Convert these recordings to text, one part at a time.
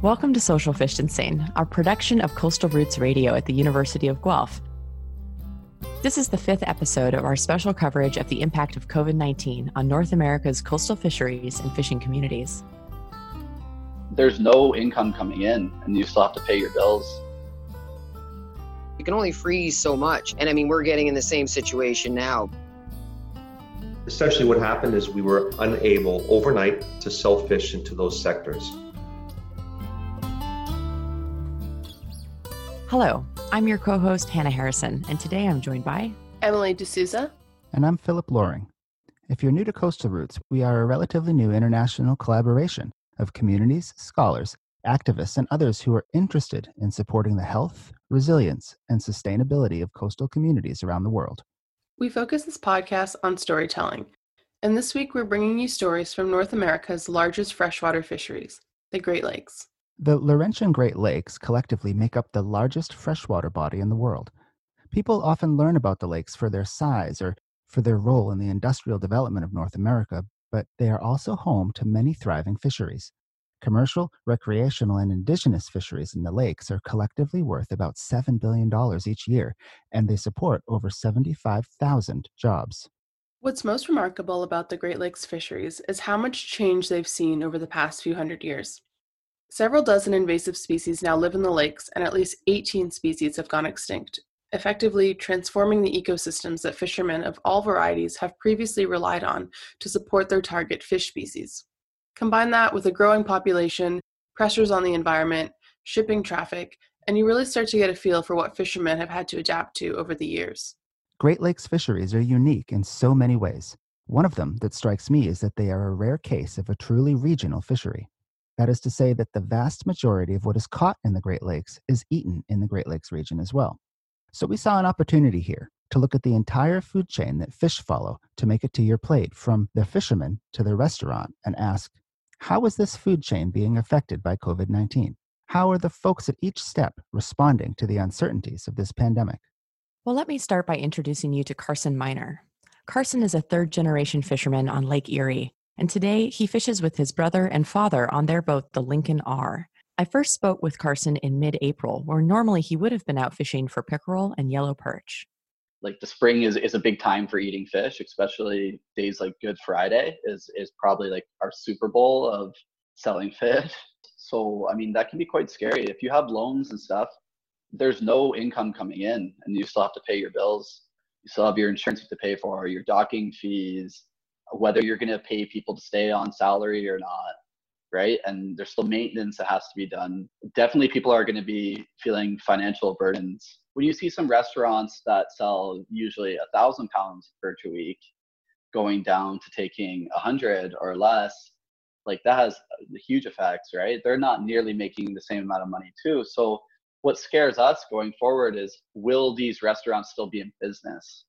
Welcome to Social Fish-N-Seine, our production of Coastal Roots Radio at the University of Guelph. This is the fifth episode of our special coverage of the impact of COVID 19 on North America's coastal fisheries and fishing communities. There's no income coming in, and you still have to pay your bills. You can only freeze so much. And I mean, we're getting in the same situation now. Essentially, what happened is we were unable overnight to sell fish into those sectors. Hello, I'm your co host, Hannah Harrison, and today I'm joined by Emily D'Souza. And I'm Philip Loring. If you're new to Coastal Roots, we are a relatively new international collaboration of communities, scholars, activists, and others who are interested in supporting the health, resilience, and sustainability of coastal communities around the world. We focus this podcast on storytelling, and this week we're bringing you stories from North America's largest freshwater fisheries, the Great Lakes. The Laurentian Great Lakes collectively make up the largest freshwater body in the world. People often learn about the lakes for their size or for their role in the industrial development of North America, but they are also home to many thriving fisheries. Commercial, recreational, and indigenous fisheries in the lakes are collectively worth about $7 billion each year, and they support over 75,000 jobs. What's most remarkable about the Great Lakes fisheries is how much change they've seen over the past few hundred years. Several dozen invasive species now live in the lakes, and at least 18 species have gone extinct, effectively transforming the ecosystems that fishermen of all varieties have previously relied on to support their target fish species. Combine that with a growing population, pressures on the environment, shipping traffic, and you really start to get a feel for what fishermen have had to adapt to over the years. Great Lakes fisheries are unique in so many ways. One of them that strikes me is that they are a rare case of a truly regional fishery. That is to say, that the vast majority of what is caught in the Great Lakes is eaten in the Great Lakes region as well. So we saw an opportunity here to look at the entire food chain that fish follow to make it to your plate from the fisherman to the restaurant and ask, how is this food chain being affected by COVID 19? How are the folks at each step responding to the uncertainties of this pandemic? Well, let me start by introducing you to Carson Miner. Carson is a third generation fisherman on Lake Erie and today he fishes with his brother and father on their boat, the Lincoln R. I first spoke with Carson in mid April, where normally he would have been out fishing for pickerel and yellow perch. Like the spring is, is a big time for eating fish, especially days like Good Friday is, is probably like our Super Bowl of selling fish. So, I mean, that can be quite scary. If you have loans and stuff, there's no income coming in and you still have to pay your bills. You still have your insurance to pay for, your docking fees, whether you're going to pay people to stay on salary or not right? And there's still maintenance that has to be done. Definitely people are going to be feeling financial burdens. When you see some restaurants that sell usually a thousand pounds per two week going down to taking a hundred or less like that has huge effects right? They're not nearly making the same amount of money too. So what scares us going forward is will these restaurants still be in business?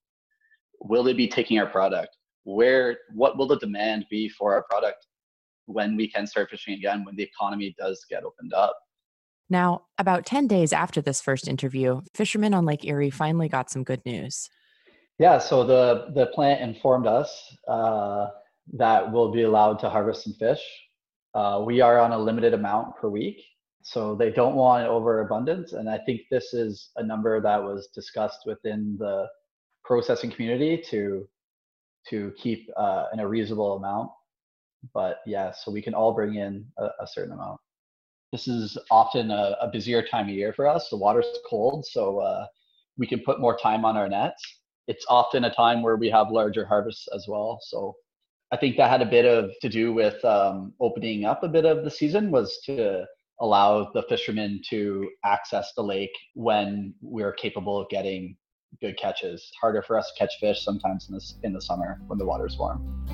Will they be taking our product where what will the demand be for our product when we can start fishing again when the economy does get opened up? Now about 10 days after this first interview fishermen on lake erie finally got some good news. Yeah so the the plant informed us uh, that we'll be allowed to harvest some fish. Uh, we are on a limited amount per week so they don't want overabundance and i think this is a number that was discussed within the processing community to to keep uh, in a reasonable amount. But yeah, so we can all bring in a, a certain amount. This is often a, a, busier time of year for us. The water's cold, so uh, we can put more time on our nets. It's often a time where we have larger harvests as well. So I think that had a bit of to do with um, opening up a bit of the season was to allow the fishermen to access the lake when we're capable of getting good catches. It's harder for us to catch fish sometimes in this in the summer when the water's warm.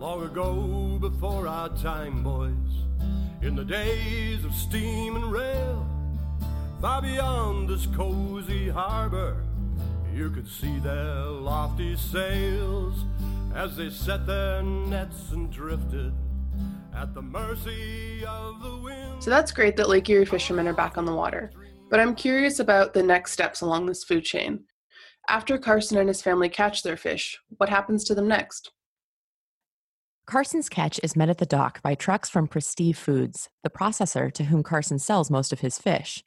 Long ago, before our time, boys, in the days of steam and rail, far beyond this cozy harbor, you could see their lofty sails as they set their nets and drifted at the mercy of the wind. So that's great that Lake Erie fishermen are back on the water. But I'm curious about the next steps along this food chain. After Carson and his family catch their fish, what happens to them next? Carson's catch is met at the dock by trucks from Prestige Foods, the processor to whom Carson sells most of his fish.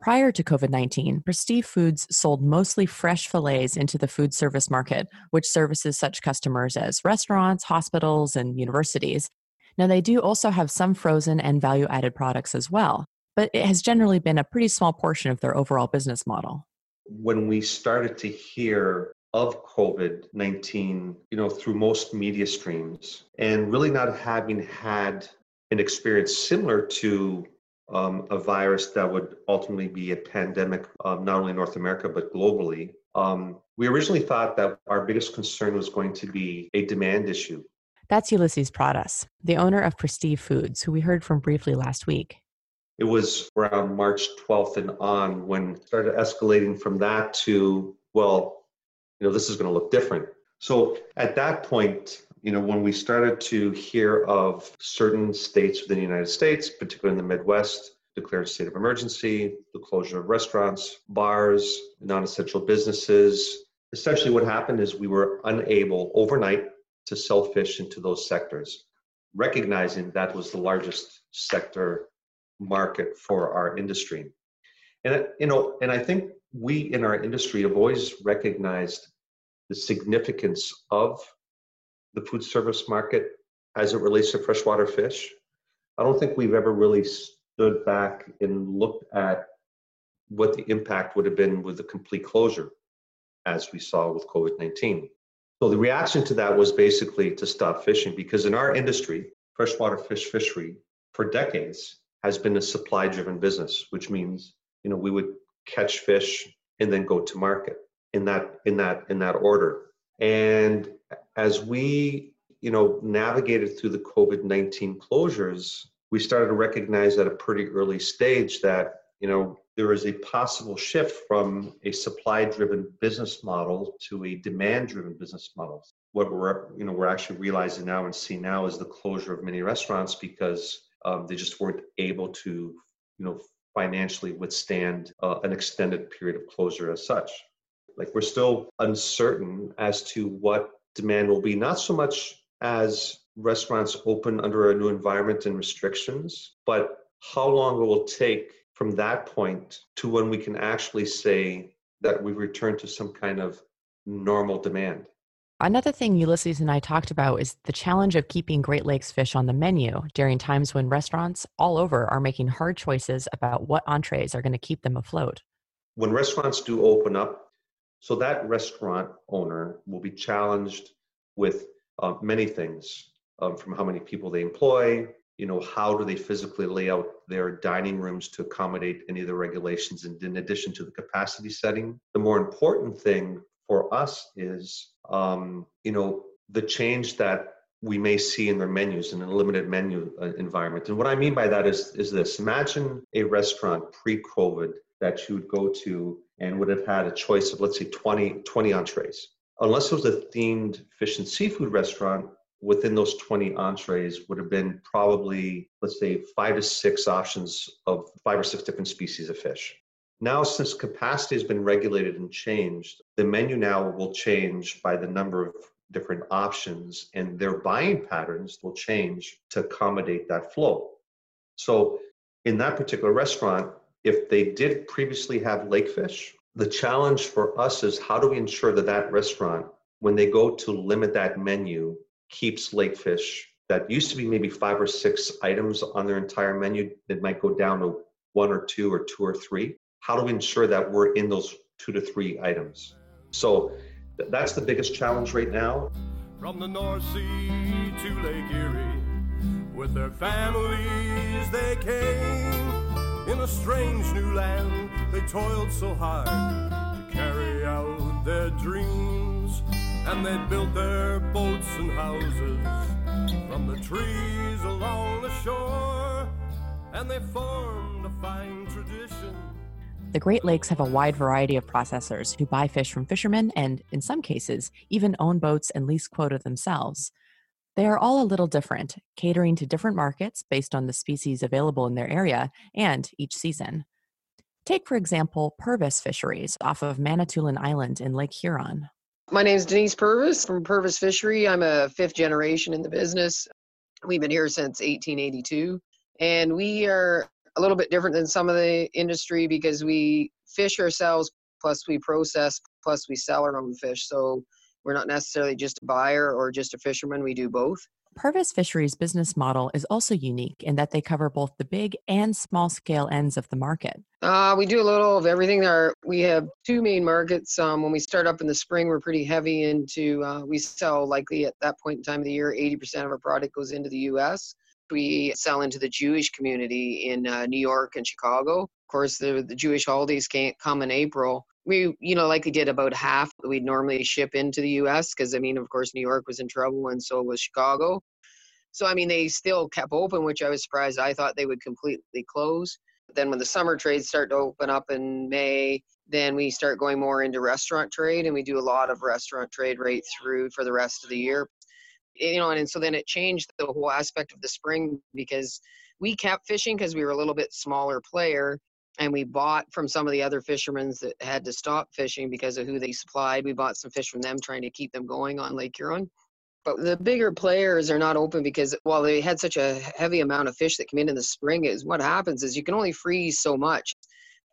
Prior to COVID 19, Prestige Foods sold mostly fresh fillets into the food service market, which services such customers as restaurants, hospitals, and universities. Now, they do also have some frozen and value added products as well, but it has generally been a pretty small portion of their overall business model. When we started to hear of COVID 19, you know, through most media streams, and really not having had an experience similar to um, a virus that would ultimately be a pandemic, um, not only in North America, but globally. Um, we originally thought that our biggest concern was going to be a demand issue. That's Ulysses Pradas, the owner of Prestige Foods, who we heard from briefly last week. It was around March 12th and on when started escalating from that to, well, you know, this is going to look different. So at that point, you know, when we started to hear of certain states within the United States, particularly in the Midwest, declared a state of emergency, the closure of restaurants, bars, non essential businesses. Essentially, what happened is we were unable overnight to sell fish into those sectors, recognizing that was the largest sector market for our industry. And, you know, and I think we in our industry have always recognized the significance of the food service market as it relates to freshwater fish. I don't think we've ever really stood back and looked at what the impact would have been with the complete closure, as we saw with COVID 19. So the reaction to that was basically to stop fishing because in our industry, freshwater fish fishery for decades has been a supply driven business, which means, you know, we would catch fish and then go to market in that in that in that order. And as we, you know, navigated through the COVID-19 closures, we started to recognize at a pretty early stage that, you know, there is a possible shift from a supply-driven business model to a demand-driven business model. What we're, you know, we're actually realizing now and see now is the closure of many restaurants because um, they just weren't able to, you know, financially withstand uh, an extended period of closure as such. Like we're still uncertain as to what demand will be, not so much as restaurants open under a new environment and restrictions, but how long it will take from that point to when we can actually say that we've returned to some kind of normal demand. Another thing Ulysses and I talked about is the challenge of keeping Great Lakes fish on the menu during times when restaurants all over are making hard choices about what entrees are going to keep them afloat. When restaurants do open up, so that restaurant owner will be challenged with uh, many things um, from how many people they employ, you know, how do they physically lay out their dining rooms to accommodate any of the regulations and in addition to the capacity setting. The more important thing for us is, um, you know, the change that we may see in their menus in a limited menu uh, environment. And what I mean by that is, is this imagine a restaurant pre COVID that you would go to and would have had a choice of, let's say, 20, 20 entrees. Unless it was a themed fish and seafood restaurant, within those 20 entrees would have been probably, let's say, five to six options of five or six different species of fish. Now, since capacity has been regulated and changed, the menu now will change by the number of different options, and their buying patterns will change to accommodate that flow. So, in that particular restaurant, if they did previously have lake fish, the challenge for us is how do we ensure that that restaurant, when they go to limit that menu, keeps lake fish that used to be maybe five or six items on their entire menu that might go down to one or two or two or three. How do we ensure that we're in those two to three items? So th- that's the biggest challenge right now. From the North Sea to Lake Erie, with their families they came in a strange new land, they toiled so hard to carry out their dreams. And they built their boats and houses from the trees along the shore. And they formed a fine tradition. The Great Lakes have a wide variety of processors who buy fish from fishermen and, in some cases, even own boats and lease quota themselves. They are all a little different, catering to different markets based on the species available in their area and each season. Take, for example, Purvis Fisheries off of Manitoulin Island in Lake Huron. My name is Denise Purvis from Purvis Fishery. I'm a fifth generation in the business. We've been here since 1882, and we are a little bit different than some of the industry because we fish ourselves, plus we process, plus we sell our own fish. So we're not necessarily just a buyer or just a fisherman. We do both. Purvis Fisheries' business model is also unique in that they cover both the big and small scale ends of the market. Uh, we do a little of everything. There, we have two main markets. Um, when we start up in the spring, we're pretty heavy into. Uh, we sell likely at that point in time of the year, 80% of our product goes into the U.S. We sell into the Jewish community in uh, New York and Chicago. Of course, the, the Jewish holidays can't come in April. We, you know, likely did about half we'd normally ship into the U.S. because I mean, of course, New York was in trouble and so was Chicago. So I mean, they still kept open, which I was surprised. I thought they would completely close. Then when the summer trades start to open up in May, then we start going more into restaurant trade, and we do a lot of restaurant trade right through for the rest of the year you know, and, and so then it changed the whole aspect of the spring because we kept fishing because we were a little bit smaller player and we bought from some of the other fishermen that had to stop fishing because of who they supplied. We bought some fish from them trying to keep them going on Lake Huron. But the bigger players are not open because while they had such a heavy amount of fish that come in in the spring, is what happens is you can only freeze so much.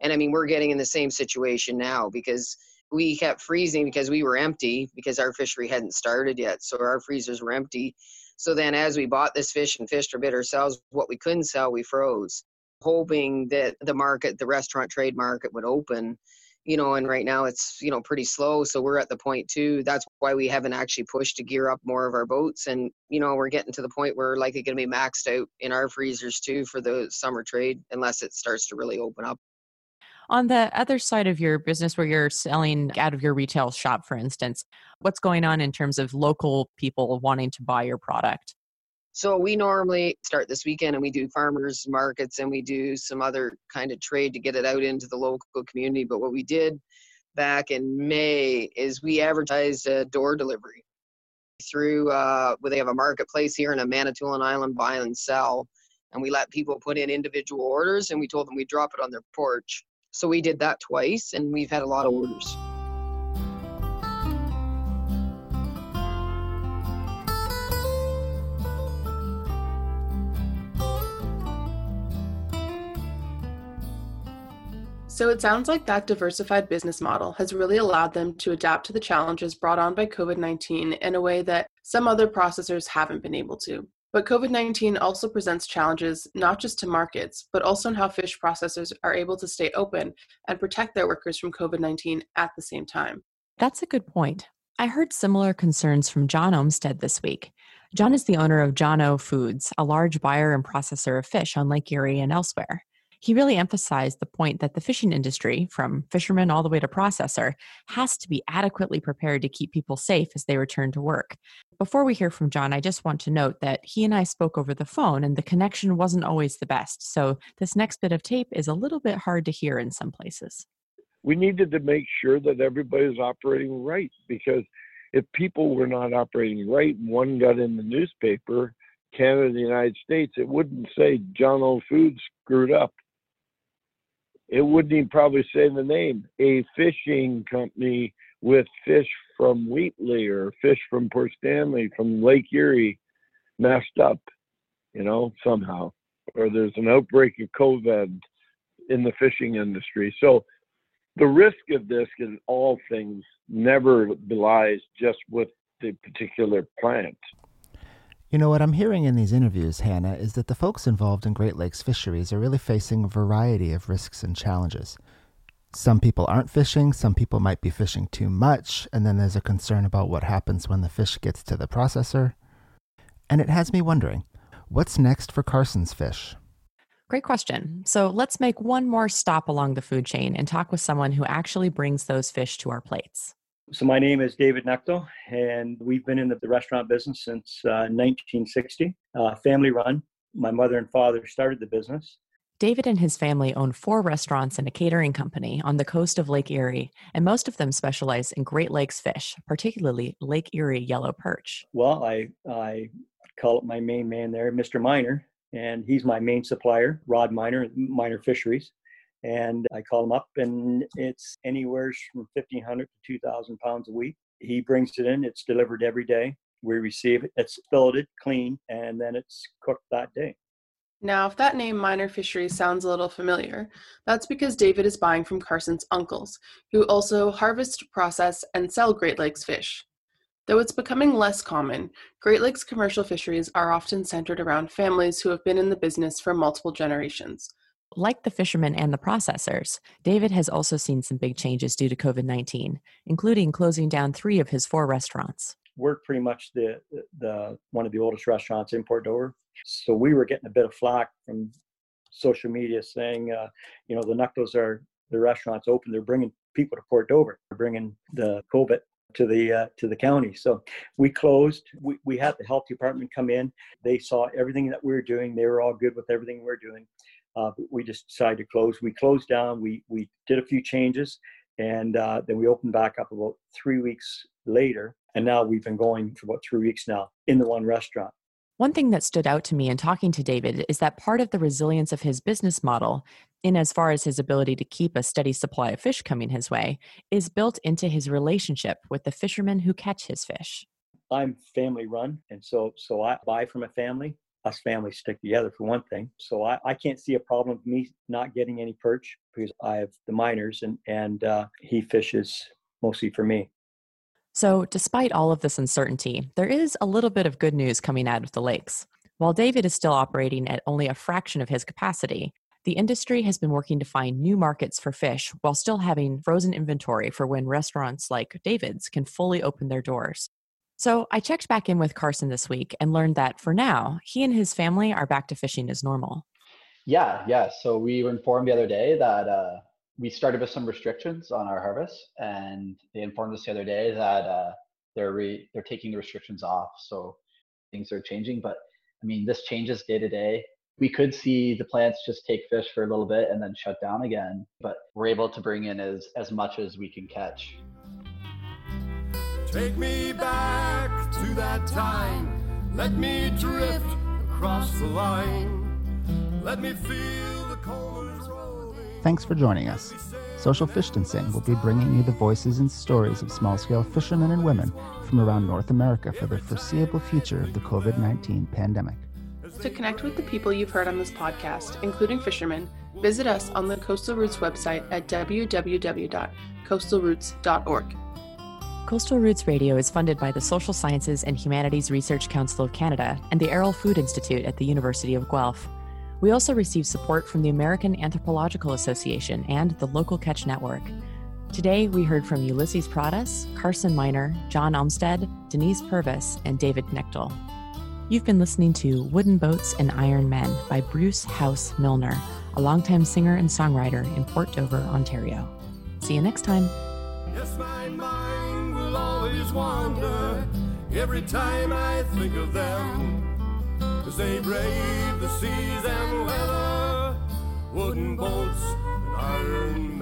And I mean, we're getting in the same situation now because we kept freezing because we were empty because our fishery hadn't started yet. So our freezers were empty. So then, as we bought this fish and fished a bit ourselves, what we couldn't sell, we froze, hoping that the market, the restaurant trade market, would open. You know, and right now it's you know pretty slow. So we're at the point too. That's why we haven't actually pushed to gear up more of our boats, and you know we're getting to the point where likely going to be maxed out in our freezers too for the summer trade, unless it starts to really open up. On the other side of your business, where you're selling out of your retail shop, for instance, what's going on in terms of local people wanting to buy your product? So we normally start this weekend and we do farmers markets and we do some other kind of trade to get it out into the local community. But what we did back in May is we advertised a door delivery through uh, where they have a marketplace here in a Manitoulin Island buy and sell. And we let people put in individual orders and we told them we'd drop it on their porch. So we did that twice and we've had a lot of orders. So it sounds like that diversified business model has really allowed them to adapt to the challenges brought on by COVID 19 in a way that some other processors haven't been able to. But COVID 19 also presents challenges not just to markets, but also in how fish processors are able to stay open and protect their workers from COVID 19 at the same time. That's a good point. I heard similar concerns from John Olmsted this week. John is the owner of John O Foods, a large buyer and processor of fish on Lake Erie and elsewhere. He really emphasized the point that the fishing industry, from fisherman all the way to processor, has to be adequately prepared to keep people safe as they return to work. Before we hear from John, I just want to note that he and I spoke over the phone and the connection wasn't always the best. So this next bit of tape is a little bit hard to hear in some places. We needed to make sure that everybody's operating right because if people were not operating right and one got in the newspaper, Canada, the United States, it wouldn't say John O. Foods screwed up it wouldn't even probably say the name. A fishing company with fish from Wheatley or fish from Port Stanley, from Lake Erie, messed up, you know, somehow. Or there's an outbreak of COVID in the fishing industry. So the risk of this in all things never belies just with the particular plant. You know, what I'm hearing in these interviews, Hannah, is that the folks involved in Great Lakes fisheries are really facing a variety of risks and challenges. Some people aren't fishing, some people might be fishing too much, and then there's a concern about what happens when the fish gets to the processor. And it has me wondering what's next for Carson's fish? Great question. So let's make one more stop along the food chain and talk with someone who actually brings those fish to our plates. So my name is David Knechtel, and we've been in the, restaurant business since uh, 1960, uh, family run. My mother and father started the business. David and his family own four restaurants and a catering company on the coast of Lake Erie, and most of them specialize in Great Lakes fish, particularly Lake Erie yellow perch. Well, I, I call it my main man there, Mr. Miner, and he's my main supplier, Rod Miner, Miner Fisheries and I call him up, and it's anywhere from 1,500 to 2,000 pounds a week. He brings it in, it's delivered every day. We receive it, it's filleted, clean, and then it's cooked that day. Now, if that name Miner Fisheries sounds a little familiar, that's because David is buying from Carson's uncles, who also harvest, process, and sell Great Lakes fish. Though it's becoming less common, Great Lakes commercial fisheries are often centered around families who have been in the business for multiple generations. Like the fishermen and the processors, David has also seen some big changes due to COVID 19, including closing down three of his four restaurants. We're pretty much the, the one of the oldest restaurants in Port Dover. So we were getting a bit of flack from social media saying, uh, you know, the Knechtels are the restaurants open. They're bringing people to Port Dover. They're bringing the COVID to the uh, to the county. So we closed. We, we had the health department come in. They saw everything that we were doing. They were all good with everything we are doing. Uh, we just decided to close. We closed down. We we did a few changes, and uh, then we opened back up about three weeks later. And now we've been going for about three weeks now in the one restaurant. One thing that stood out to me in talking to David is that part of the resilience of his business model, in as far as his ability to keep a steady supply of fish coming his way, is built into his relationship with the fishermen who catch his fish. I'm family run, and so so I buy from a family. Us families stick together for one thing. So I, I can't see a problem with me not getting any perch because I have the Miners and and uh, he fishes mostly for me. So, despite all of this uncertainty, there is a little bit of good news coming out of the lakes. While David is still operating at only a fraction of his capacity, the industry has been working to find new markets for fish while still having frozen inventory for when restaurants like David's can fully open their doors. So I checked back in with Carson this week and learned that for now, he and his family are back to fishing as normal. Yeah, yeah. So we were informed the other day that uh, we started with some restrictions on our harvest, and they informed us the other day that uh, they're re- they're taking the restrictions off. So things are changing, but I mean this changes day to day. We could see the plants just take fish for a little bit and then shut down again, but we're able to bring in as as much as we can catch. Take me back to that time. Let me drift across the line. Let me feel the combers rolling. Thanks for joining us. Social Distancing will be bringing you the voices and stories of small scale fishermen and women from around North America for the foreseeable future of the COVID 19 pandemic. To connect with the people you've heard on this podcast, including fishermen, visit us on the Coastal Roots website at www.coastalroots.org. Coastal Roots Radio is funded by the Social Sciences and Humanities Research Council of Canada and the Arrell Food Institute at the University of Guelph. We also receive support from the American Anthropological Association and the Local Catch Network. Today, we heard from Ulysses Pradas, Carson Miner, John Umstead, Denise Purvis, and David Knechtel. You've been listening to Wooden Boats and Iron Men by Bruce House Milner, a longtime singer and songwriter in Port Dover, Ontario. See you next time. Wander every time I think of them. Cause they brave the seas and weather, wooden boats and iron.